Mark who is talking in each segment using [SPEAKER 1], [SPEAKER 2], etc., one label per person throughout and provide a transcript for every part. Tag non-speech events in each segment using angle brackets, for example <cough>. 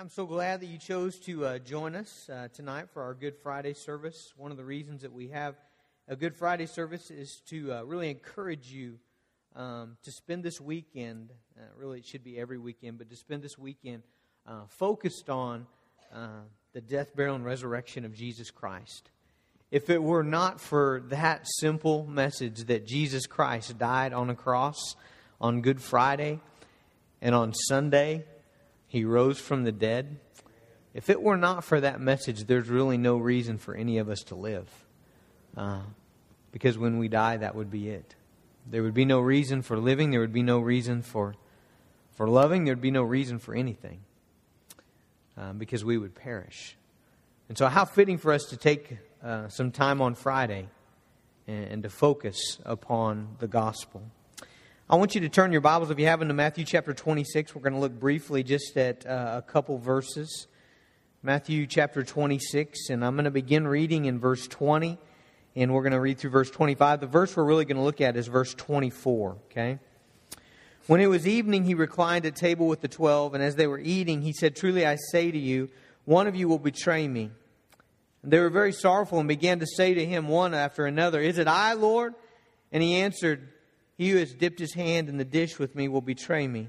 [SPEAKER 1] I'm so glad that you chose to uh, join us uh, tonight for our Good Friday service. One of the reasons that we have a Good Friday service is to uh, really encourage you um, to spend this weekend, uh, really, it should be every weekend, but to spend this weekend uh, focused on uh, the death, burial, and resurrection of Jesus Christ. If it were not for that simple message that Jesus Christ died on a cross on Good Friday and on Sunday, he rose from the dead. If it were not for that message, there's really no reason for any of us to live. Uh, because when we die, that would be it. There would be no reason for living. There would be no reason for, for loving. There would be no reason for anything. Um, because we would perish. And so, how fitting for us to take uh, some time on Friday and, and to focus upon the gospel. I want you to turn your Bibles, if you have, into Matthew chapter 26. We're going to look briefly just at uh, a couple verses. Matthew chapter 26, and I'm going to begin reading in verse 20, and we're going to read through verse 25. The verse we're really going to look at is verse 24, okay? When it was evening, he reclined at table with the twelve, and as they were eating, he said, Truly I say to you, one of you will betray me. And they were very sorrowful and began to say to him one after another, Is it I, Lord? And he answered, he who has dipped his hand in the dish with me will betray me.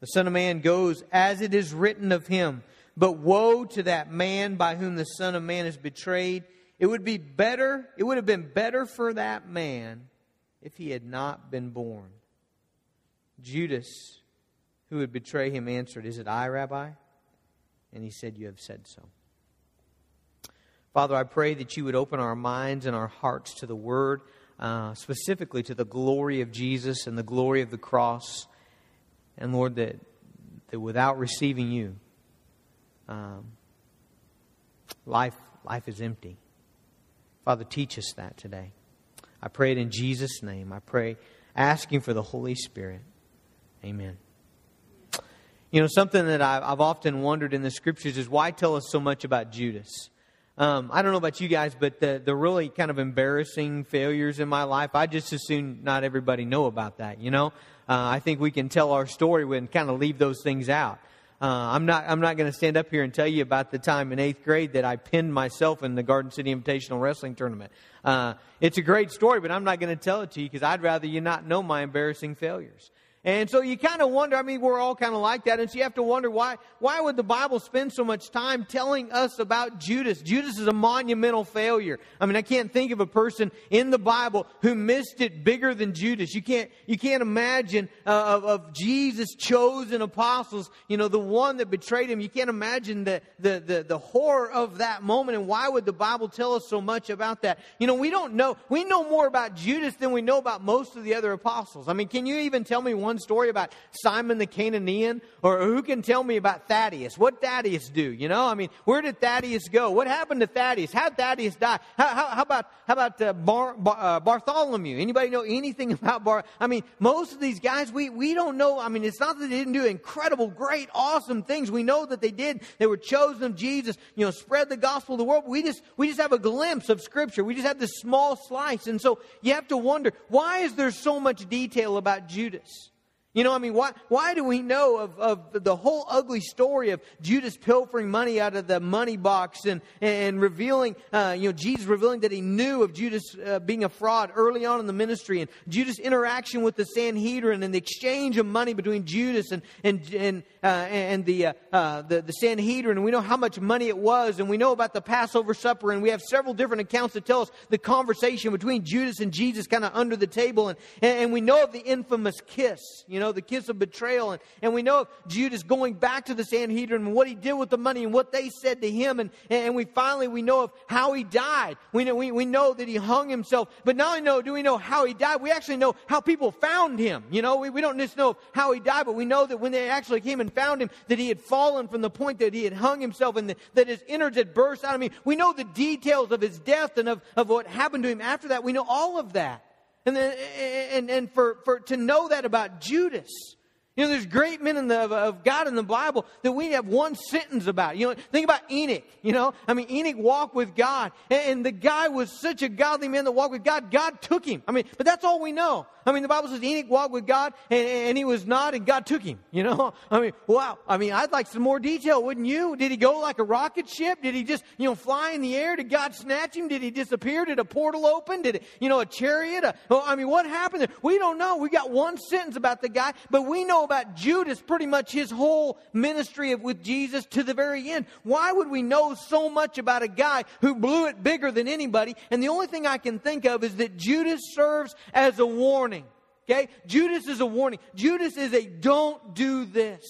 [SPEAKER 1] The Son of Man goes as it is written of him. But woe to that man by whom the Son of Man is betrayed. It would be better, it would have been better for that man if he had not been born. Judas, who would betray him, answered, Is it I, Rabbi? And he said, You have said so. Father, I pray that you would open our minds and our hearts to the word uh, specifically to the glory of Jesus and the glory of the cross. And Lord, that, that without receiving you, um, life, life is empty. Father, teach us that today. I pray it in Jesus' name. I pray asking for the Holy Spirit. Amen. You know, something that I've often wondered in the scriptures is why tell us so much about Judas? Um, I don't know about you guys, but the, the really kind of embarrassing failures in my life, I just assume not everybody know about that, you know? Uh, I think we can tell our story and kind of leave those things out. Uh, I'm not, I'm not going to stand up here and tell you about the time in eighth grade that I pinned myself in the Garden City Invitational Wrestling Tournament. Uh, it's a great story, but I'm not going to tell it to you because I'd rather you not know my embarrassing failures. And so you kind of wonder, I mean, we're all kind of like that. And so you have to wonder why, why would the Bible spend so much time telling us about Judas? Judas is a monumental failure. I mean, I can't think of a person in the Bible who missed it bigger than Judas. You can't, you can't imagine uh, of, of Jesus' chosen apostles, you know, the one that betrayed him. You can't imagine the, the, the, the horror of that moment. And why would the Bible tell us so much about that? You know, we don't know, we know more about Judas than we know about most of the other apostles. I mean, can you even tell me one one story about Simon the Cananaean? Or who can tell me about Thaddeus? What Thaddeus do? You know, I mean, where did Thaddeus go? What happened to Thaddeus? How Thaddeus die? How, how, how about, how about uh, Bar, Bar, uh, Bartholomew? Anybody know anything <laughs> about Bar? I mean, most of these guys, we, we don't know. I mean, it's not that they didn't do incredible, great, awesome things. We know that they did. They were chosen of Jesus, you know, spread the gospel of the world. We just, we just have a glimpse of Scripture. We just have this small slice. And so you have to wonder, why is there so much detail about Judas? You know, I mean, why, why do we know of, of the whole ugly story of Judas pilfering money out of the money box and, and revealing, uh, you know, Jesus revealing that he knew of Judas uh, being a fraud early on in the ministry and Judas' interaction with the Sanhedrin and the exchange of money between Judas and, and, and, uh, and the, uh, uh, the, the Sanhedrin. And we know how much money it was and we know about the Passover supper and we have several different accounts that tell us the conversation between Judas and Jesus kind of under the table and, and we know of the infamous kiss, you know, know, the kiss of betrayal. And, and we know of Judas going back to the Sanhedrin and what he did with the money and what they said to him. And, and we finally, we know of how he died. We know, we, we know that he hung himself. But not only know, do we know how he died, we actually know how people found him. You know, we, we don't just know how he died, but we know that when they actually came and found him, that he had fallen from the point that he had hung himself and the, that his innards had burst out. I mean, we know the details of his death and of, of what happened to him after that. We know all of that. And, then, and, and for, for, to know that about Judas, you know, there's great men in the, of God in the Bible that we have one sentence about. You know, think about Enoch. You know, I mean, Enoch walked with God, and, and the guy was such a godly man that walked with God. God took him. I mean, but that's all we know. I mean, the Bible says Enoch walked with God and, and he was not and God took him, you know? <laughs> I mean, wow. I mean, I'd like some more detail, wouldn't you? Did he go like a rocket ship? Did he just, you know, fly in the air? Did God snatch him? Did he disappear? Did a portal open? Did it, you know, a chariot? Oh, I mean, what happened there? We don't know. We got one sentence about the guy, but we know about Judas pretty much his whole ministry of, with Jesus to the very end. Why would we know so much about a guy who blew it bigger than anybody? And the only thing I can think of is that Judas serves as a warning. Okay? Judas is a warning. Judas is a don't do this.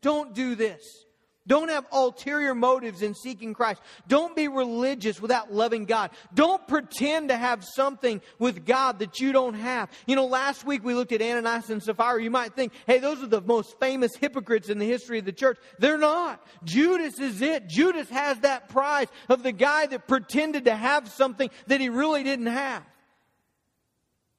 [SPEAKER 1] Don't do this. Don't have ulterior motives in seeking Christ. Don't be religious without loving God. Don't pretend to have something with God that you don't have. You know, last week we looked at Ananias and Sapphira. You might think, hey, those are the most famous hypocrites in the history of the church. They're not. Judas is it. Judas has that prize of the guy that pretended to have something that he really didn't have.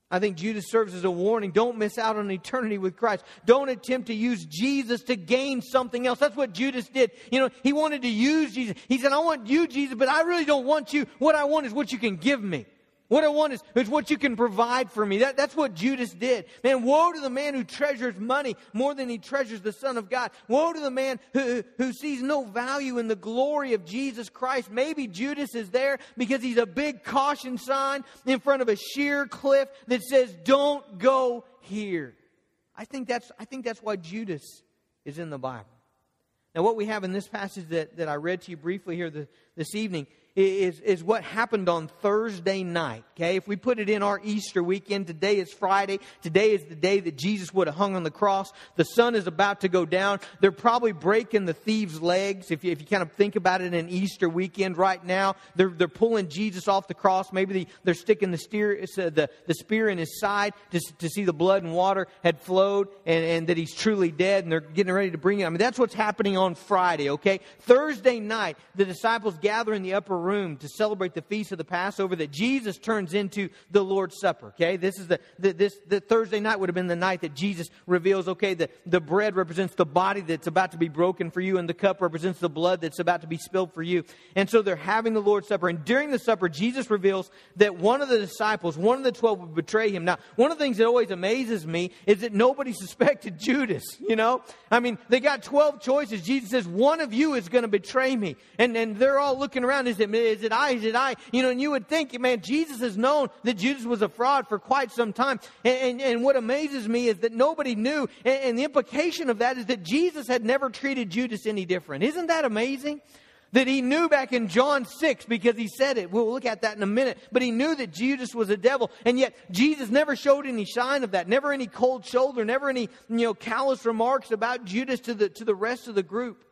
[SPEAKER 1] I think Judas serves as a warning. Don't miss out on eternity with Christ. Don't attempt to use Jesus to gain something else. That's what Judas did. You know, he wanted to use Jesus. He said, I want you, Jesus, but I really don't want you. What I want is what you can give me. What I want is, is what you can provide for me. That, that's what Judas did. Man, woe to the man who treasures money more than he treasures the Son of God. Woe to the man who, who sees no value in the glory of Jesus Christ. Maybe Judas is there because he's a big caution sign in front of a sheer cliff that says, don't go here. I think that's, I think that's why Judas is in the Bible. Now, what we have in this passage that, that I read to you briefly here the, this evening is, is what happened on Thursday night. Okay, if we put it in our Easter weekend, today is Friday. Today is the day that Jesus would have hung on the cross. The sun is about to go down. They're probably breaking the thieves' legs. If you, if you kind of think about it in Easter weekend right now, they're, they're pulling Jesus off the cross. Maybe they, they're sticking the, steer, uh, the, the spear in his side to, to see the blood and water had flowed and, and that he's truly dead and they're getting ready to bring him. I mean, that's what's happening on Friday, okay? Thursday night, the disciples gather in the upper room to celebrate the feast of the Passover that Jesus turns into the Lord's Supper. Okay, this is the, the this the Thursday night would have been the night that Jesus reveals. Okay, the the bread represents the body that's about to be broken for you, and the cup represents the blood that's about to be spilled for you. And so they're having the Lord's Supper, and during the supper, Jesus reveals that one of the disciples, one of the twelve, would betray him. Now, one of the things that always amazes me is that nobody <laughs> suspected Judas. You know, I mean, they got twelve choices. Jesus says one of you is going to betray me, and and they're all looking around. Is it is it I? Is it I? You know, and you would think, man, Jesus has known that Judas was a fraud for quite some time. And, and, and what amazes me is that nobody knew. And, and the implication of that is that Jesus had never treated Judas any different. Isn't that amazing? that he knew back in John 6 because he said it. We'll look at that in a minute. But he knew that Judas was a devil. And yet Jesus never showed any sign of that. Never any cold shoulder, never any, you know, callous remarks about Judas to the, to the rest of the group.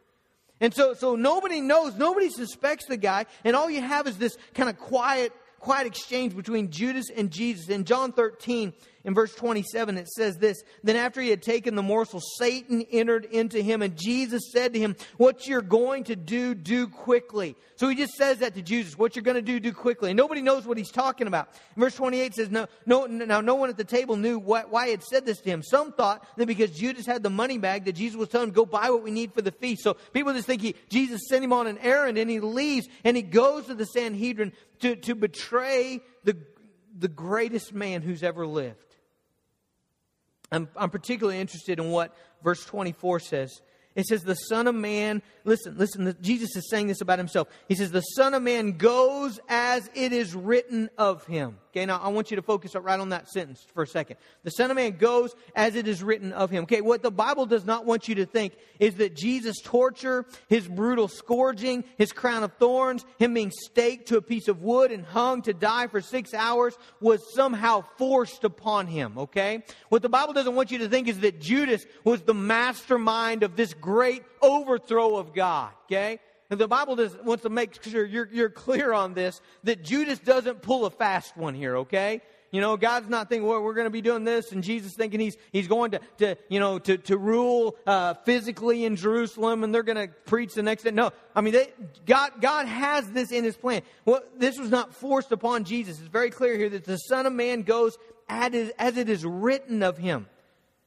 [SPEAKER 1] And so, so nobody knows, nobody suspects the guy, and all you have is this kind of quiet, quiet exchange between Judas and Jesus. In John 13, in verse 27, it says this Then after he had taken the morsel, Satan entered into him, and Jesus said to him, What you're going to do, do quickly. So he just says that to Jesus, What you're going to do, do quickly. And nobody knows what he's talking about. verse 28 says, No, no, now no one at the table knew why, why he had said this to him. Some thought that because Judas had the money bag, that Jesus was telling him, Go buy what we need for the feast. So people just think he, Jesus sent him on an errand, and he leaves, and he goes to the Sanhedrin to, to betray the, the greatest man who's ever lived. I'm, I'm particularly interested in what verse 24 says. It says, The Son of Man, listen, listen, Jesus is saying this about himself. He says, The Son of Man goes as it is written of him. Okay, now I want you to focus right on that sentence for a second. The Son of Man goes as it is written of him. Okay, what the Bible does not want you to think is that Jesus' torture, his brutal scourging, his crown of thorns, him being staked to a piece of wood and hung to die for six hours was somehow forced upon him. Okay? What the Bible doesn't want you to think is that Judas was the mastermind of this great overthrow of God. Okay? And the Bible does, wants to make sure you're, you're clear on this, that Judas doesn't pull a fast one here, okay? You know, God's not thinking, well, we're going to be doing this, and Jesus thinking he's, he's going to, to you know, to, to rule uh, physically in Jerusalem, and they're going to preach the next day. No, I mean, they, God, God has this in his plan. Well, this was not forced upon Jesus. It's very clear here that the Son of Man goes as it is written of him.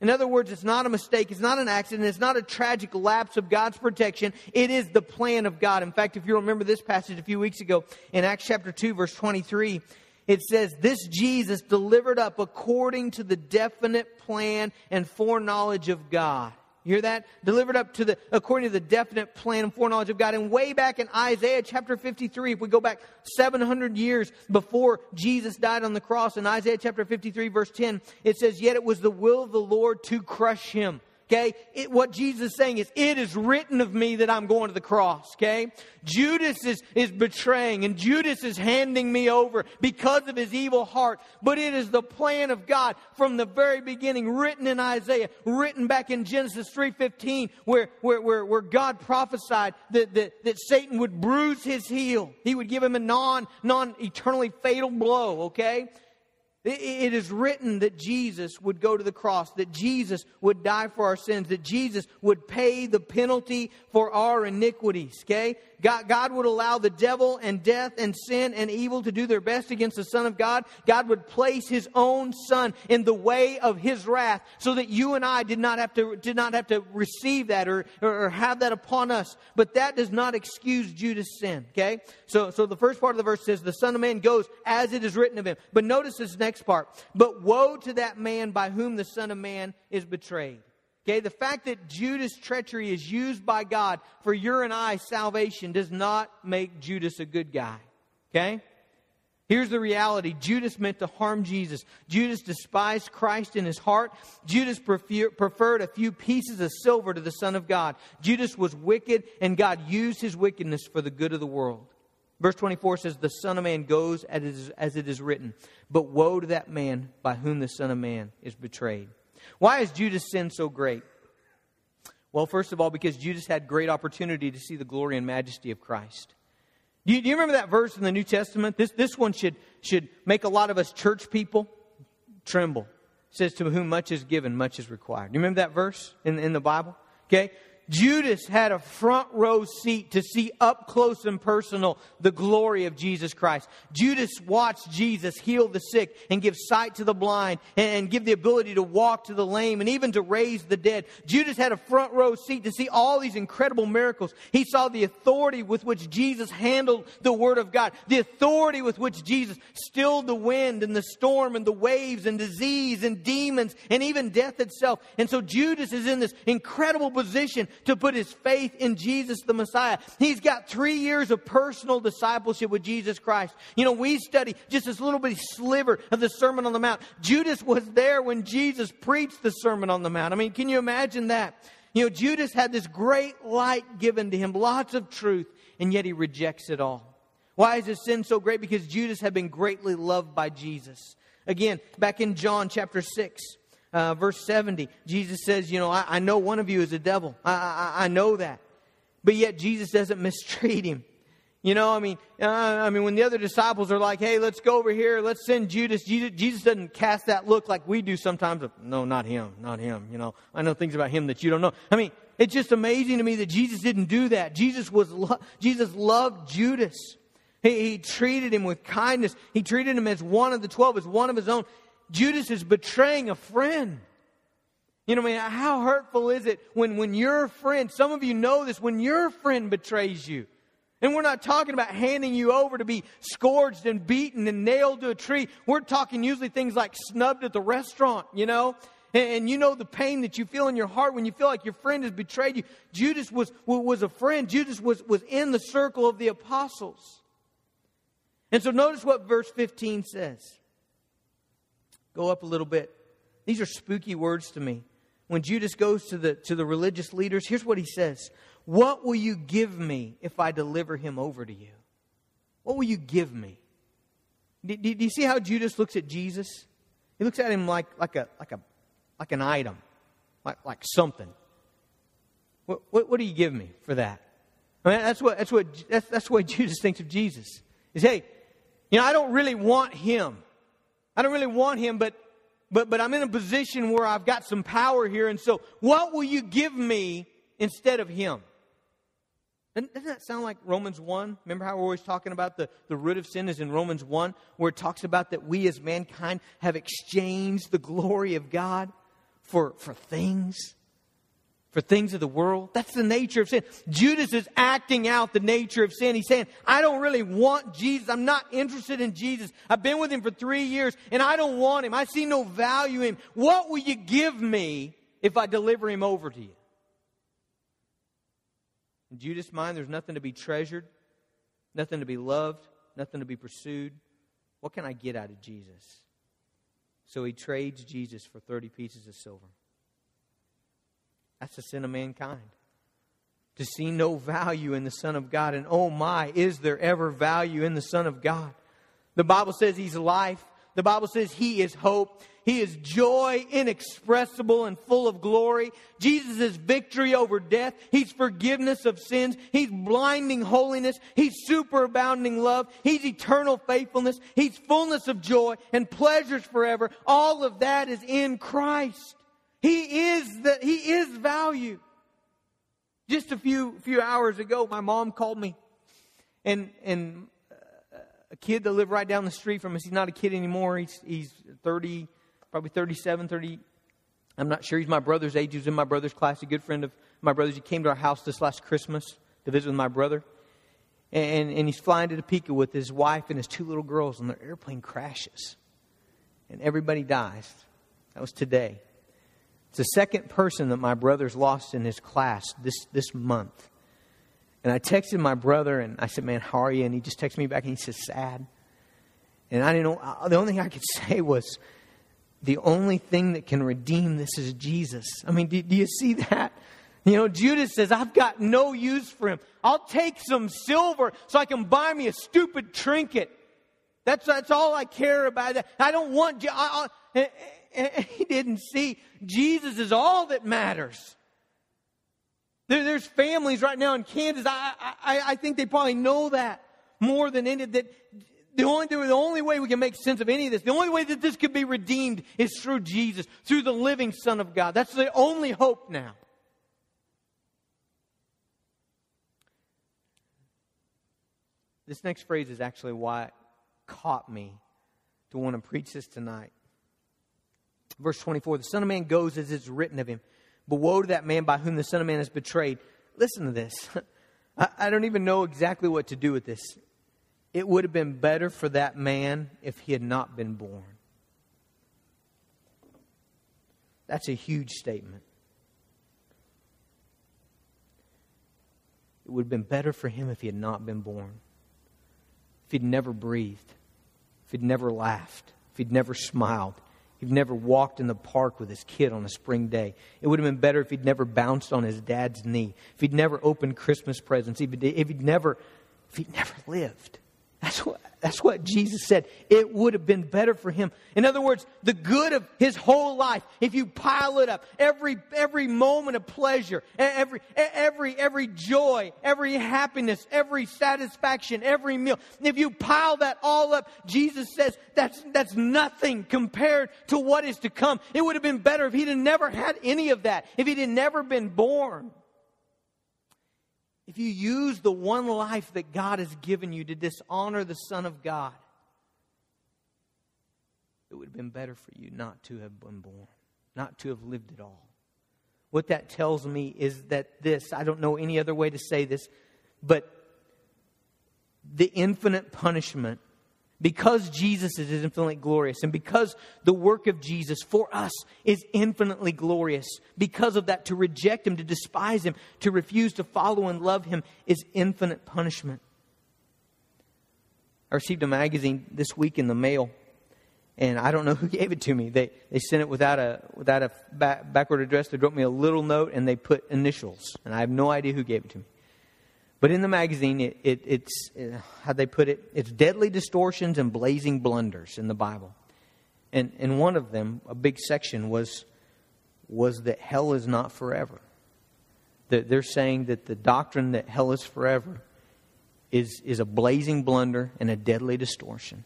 [SPEAKER 1] In other words, it's not a mistake, it's not an accident, it's not a tragic lapse of God's protection. It is the plan of God. In fact, if you remember this passage a few weeks ago in Acts chapter 2, verse 23, it says, This Jesus delivered up according to the definite plan and foreknowledge of God. You hear that? Delivered up to the, according to the definite plan and foreknowledge of God. And way back in Isaiah chapter 53, if we go back 700 years before Jesus died on the cross, in Isaiah chapter 53, verse 10, it says, Yet it was the will of the Lord to crush him. Okay? It, what Jesus is saying is, it is written of me that I'm going to the cross. Okay? Judas is, is betraying and Judas is handing me over because of his evil heart. But it is the plan of God from the very beginning, written in Isaiah, written back in Genesis 3.15, where, where, where, where God prophesied that, that, that Satan would bruise his heel. He would give him a non, non-eternally fatal blow. Okay? It is written that Jesus would go to the cross, that Jesus would die for our sins, that Jesus would pay the penalty for our iniquities, okay? God, God would allow the devil and death and sin and evil to do their best against the Son of God. God would place His own Son in the way of His wrath so that you and I did not have to, did not have to receive that or, or, or have that upon us. But that does not excuse Judas' sin, okay? So, so the first part of the verse says, the Son of Man goes as it is written of him. But notice this next part. But woe to that man by whom the Son of Man is betrayed. Okay, the fact that Judas' treachery is used by God for your and I salvation does not make Judas a good guy. Okay? Here's the reality Judas meant to harm Jesus. Judas despised Christ in his heart. Judas preferred a few pieces of silver to the Son of God. Judas was wicked, and God used his wickedness for the good of the world. Verse 24 says, The Son of Man goes as it is written, but woe to that man by whom the Son of Man is betrayed. Why is Judas' sin so great? Well, first of all, because Judas had great opportunity to see the glory and majesty of Christ. Do you, do you, remember that verse in the New Testament? This, this one should, should make a lot of us church people tremble. It says, To whom much is given, much is required. Do you remember that verse in, in the Bible? Okay? Judas had a front row seat to see up close and personal the glory of Jesus Christ. Judas watched Jesus heal the sick and give sight to the blind and, give the ability to walk to the lame and even to raise the dead. Judas had a front row seat to see all these incredible miracles. He saw the authority with which Jesus handled the Word of God, the authority with which Jesus stilled the wind and the storm and the waves and disease and demons and even death itself. And so Judas is in this incredible position to put his faith in Jesus the Messiah. He's got three years of personal discipleship with Jesus Christ. You know, we study just this little bitty sliver of the Sermon on the Mount. Judas was there when Jesus preached the Sermon on the Mount. I mean, can you imagine that? You know, Judas had this great light given to him, lots of truth, and yet he rejects it all. Why is his sin so great? Because Judas had been greatly loved by Jesus. Again, back in John chapter 6, uh, verse 70, Jesus says, You know, I, I, know one of you is a devil. I, I, I, know that. But yet Jesus doesn't <laughs> mistreat him. You know, I mean, uh, I mean, when the other disciples are like, "Hey, let's go over here. Let's send Judas." Jesus, Jesus doesn't cast that look like we do sometimes. Of, no, not him, not him. You know, I know things about him that you don't know. I mean, it's just amazing to me that Jesus didn't do that. Jesus was lo- Jesus loved Judas. He, he treated him with kindness. He treated him as one of the twelve, as one of his own. Judas is betraying a friend. You know, I mean, how hurtful is it when, when your friend, some of you know this, when your friend betrays you? And we're not talking about handing you over to be scourged and beaten and nailed to a tree. We're talking usually things like snubbed at the restaurant, you know? And, and you know the pain that you feel in your heart when you feel like your friend has betrayed you. Judas was, was a friend. Judas was, was in the circle of the apostles. And so notice what verse 15 says. Go up a little bit. These are spooky words to me. When Judas goes to the, to the religious leaders, here's what he says What will you give me if I deliver him over to you? What will you give me? Do, do, do you see how Judas looks at Jesus? He looks at him like, like, a, like, a, like an item, like, like something. What, what, what do you give me for that? I mean, that's what, that's what, that's, that's what Judas thinks of Jesus. Is, hey, you know, I don't really want him. I don't really want him, but, but, but I'm in a position where I've got some power here. And so, what will you give me instead of him? Doesn't that sound like Romans 1? Remember how we're always talking about the, the root of sin is in Romans 1, where it talks about that we as mankind have exchanged the glory of God for, for things, for things of the world. That's the nature of sin. Judas is acting out the nature of sin. He's saying, I don't really want Jesus. I'm not interested in Jesus. I've been with him for three years and I don't want him. I see no value in him. What will you give me if I deliver him over to you? In Judas' mind, there's nothing to be treasured, nothing to be loved, nothing to be pursued. What can I get out of Jesus? So he trades Jesus for 30 pieces of silver. That's the sin of mankind. To see no value in the Son of God. And oh my, is there ever value in the Son of God? The Bible says He's life. The Bible says He is hope. He is joy inexpressible and full of glory. Jesus is victory over death. He's forgiveness of sins. He's blinding holiness. He's superabounding love. He's eternal faithfulness. He's fullness of joy and pleasures forever. All of that is in Christ. He is the, he is value. Just a few few hours ago, my mom called me, and and uh, a kid that lived right down the street from us. He's not a kid anymore. He's he's thirty, probably 37, 30. I'm not sure. He's my brother's age. He was in my brother's class. A good friend of my brother's. He came to our house this last Christmas to visit with my brother, and and he's flying to Topeka with his wife and his two little girls, and their airplane crashes, and everybody dies. That was today. The second person that my brother's lost in his class this, this month. And I texted my brother and I said, Man, how are you? And he just texted me back and he says, Sad. And I didn't know, the only thing I could <laughs> say was, The only thing that can redeem this is Jesus. I mean, do, do you see that? You know, Judas says, I've got no use for him. I'll take some silver so I can buy me a stupid trinket. That's, that's all I care about. I don't want, I, I, he didn't see Jesus is all that matters. There, there's families right now in Kansas. I, I, I think they probably know that more than any that the only, the only way we can make sense of any of this, the only way that this could be redeemed is through Jesus, through the living Son of God. That's the only hope now. This next phrase is actually why it caught me to want to preach this tonight. Verse 24 The Son of Man goes as it's written of him. But woe to that man by whom the Son of Man is betrayed. Listen to this. <laughs> I, I don't even know exactly what to do with this. It would have been better for that man if he had not been born. That's a huge statement. It would have been better for him if he had not been born. If he'd never breathed. If he'd never laughed. If he'd never smiled He'd never walked in the park with his kid on a spring day. It would have been better if he'd never bounced on his dad's knee. If he'd never opened Christmas presents. If he'd never, if he'd never lived. That's what, that's what Jesus said. It would have been better for him. In other words, the good of his whole life, if you pile it up, every, every moment of pleasure, every, every, every joy, every happiness, every satisfaction, every meal, if you pile that all up, Jesus says that's, that's nothing compared to what is to come. It would have been better if he'd never had any of that, if he'd never been born if you use the one life that God has given you to dishonor the Son of God, it would have been better for you not to have been born, not to have lived at all. What that tells me is that this, I don't know any other way to say this, but the infinite punishment because Jesus is infinitely glorious and because the work of Jesus for us is infinitely glorious, because of that, to reject Him, to despise Him, to refuse to follow and love Him is infinite punishment. I received a magazine this week in the mail, and I don't know <laughs> who gave it to me. They, they sent it without a, without a back, backward address. They wrote me a little note and they put initials, and I have no idea who gave it to me. But in the magazine, it, it, it's, uh, how they put it, it's deadly distortions and blazing blunders in the Bible. And, and one of them, a big section, was, was that hell is not forever. That they're saying that the doctrine that hell is forever is, is a blazing blunder and a deadly distortion.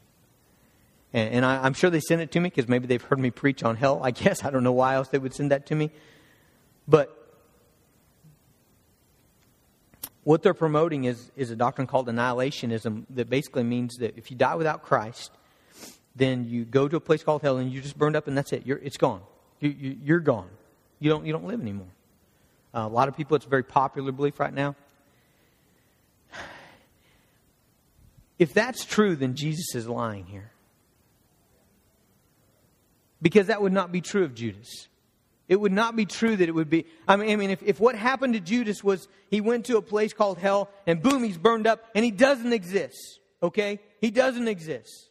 [SPEAKER 1] And, and I, I'm sure they sent it to me because maybe they've heard me preach on hell. I <laughs> guess I don't know why else they would send that to me. But what they're promoting is, is a doctrine called annihilationism that basically means that if you die without Christ, then you go to a place called hell and you're just burned up and that's it. You're, it's gone. You, you, you're gone. You don't, you don't live anymore. Uh, a lot of people, it's a very popular belief right now. If that's true, then Jesus is lying here. Because that would not be true of Judas. It would not be true that it would be. I mean, I mean if, if what happened to Judas was he went to a place called hell and boom, he's burned up and he doesn't exist. Okay? He doesn't exist.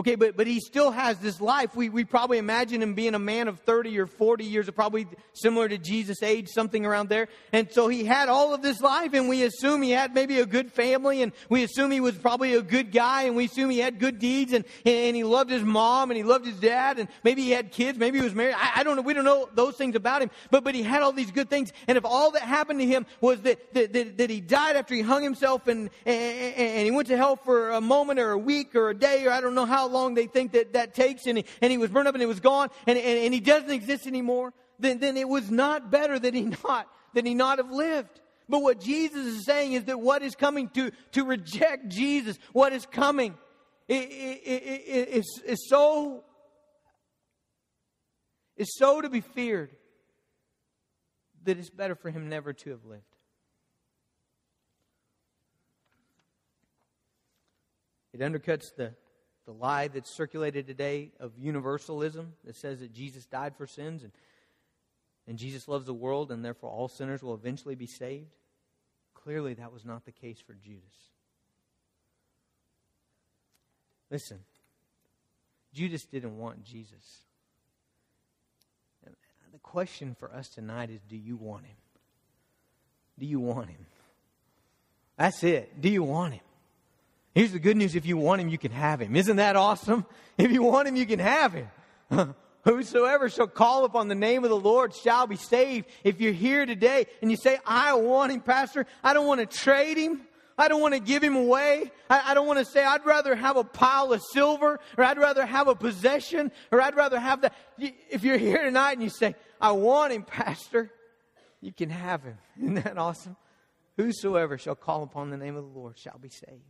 [SPEAKER 1] Okay, but, but he still has this life. We, we probably imagine him being a man of 30 or 40 years, probably similar to Jesus' age, something around there. And so he had all of this life, and we assume he had maybe a good family, and we assume he was probably a good guy, and we assume he had good deeds, and, and he loved his mom, and he loved his dad, and maybe he had kids, maybe he was married. I, I don't know. We don't know those things about him, but, but he had all these good things. And if all that happened to him was that, that, that, that he died after he hung himself and, and, and he went to hell for a moment or a week or a day, or I don't know how long they think that that takes, and he, and he was burned up and it was gone, and, and, and he doesn't exist anymore, then, then it was not better that he <laughs> not, that he not have lived. But what Jesus is saying is that what is coming to, to reject Jesus, what is coming, it, it, it, is, is so is so to be feared that it's better for him never to have lived. It undercuts the the lie that's circulated today of universalism that says that Jesus died for sins and, and Jesus loves the world and therefore all sinners will eventually be saved. Clearly, that was not the case for Judas. Listen, Judas didn't want Jesus. The question for us tonight is do you want him? Do you want him? That's it. Do you want him? Here's the good news if you want him, you can have him. Isn't that awesome? <laughs> If you want him, you can have him. <laughs> Whosoever shall call upon the name of the Lord shall be saved. If you're here today and you say, I want him, Pastor, I don't want to trade him. I don't want to give him away. I, I, don't want to say, I'd rather have a pile of silver, or I'd rather have a possession, or I'd rather have that. If you're here tonight and you say, I want him, Pastor, you can have him. <laughs> Isn't that awesome? Whosoever shall call upon the name of the Lord shall be saved.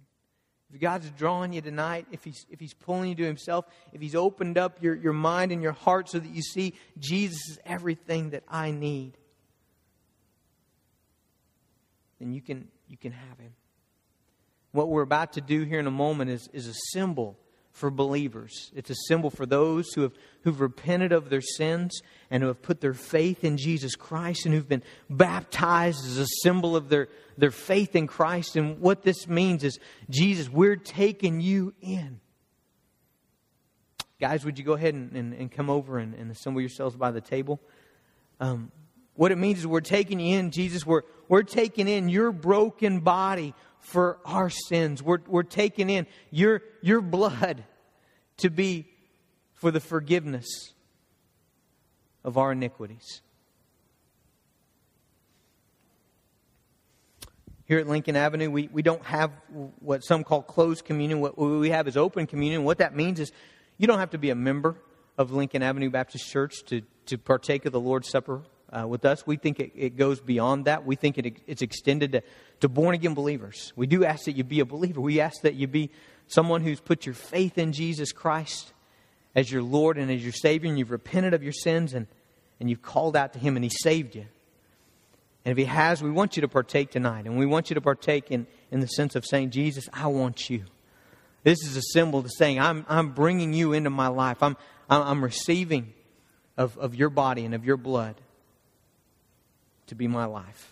[SPEAKER 1] If God's drawing you tonight, if He's, if he's pulling you to Himself, if He's opened up your, your mind and your heart so that you see Jesus is everything that I need, then you can, you can have Him. What we're about to do here in a moment is, is a symbol for believers. It's a symbol for those who have who've repented of their sins and who have put their faith in Jesus Christ and who've been baptized as a symbol of their, their faith in Christ. And what this means is, Jesus, we're taking you in. Guys, would you go ahead and, and, and come over and, and, assemble yourselves by the table? Um, what it means is we're taking you in, Jesus. We're, we're taking in your broken body for our sins. We're, we're taking in your, your blood to be for the forgiveness of our iniquities. Here at Lincoln Avenue, we, we don't have what some call closed communion. What we have is open communion. What that means is you don't have to be a member of Lincoln Avenue Baptist Church to, to partake of the Lord's Supper uh, with us. We think it, it, goes beyond that. We think it, it's extended to, to born again believers. We do ask that you be a believer. We ask that you be someone who's put your faith in Jesus Christ as your Lord and as your Savior, and you've repented of your sins and, and you've called out to Him and He saved you. And if He has, we want you to partake tonight. And we want you to partake in, in the sense of saying, Jesus, I want you. This is a symbol to saying, I'm, I'm bringing you into my life. I'm, I'm receiving of, of your body and of your blood to be my life.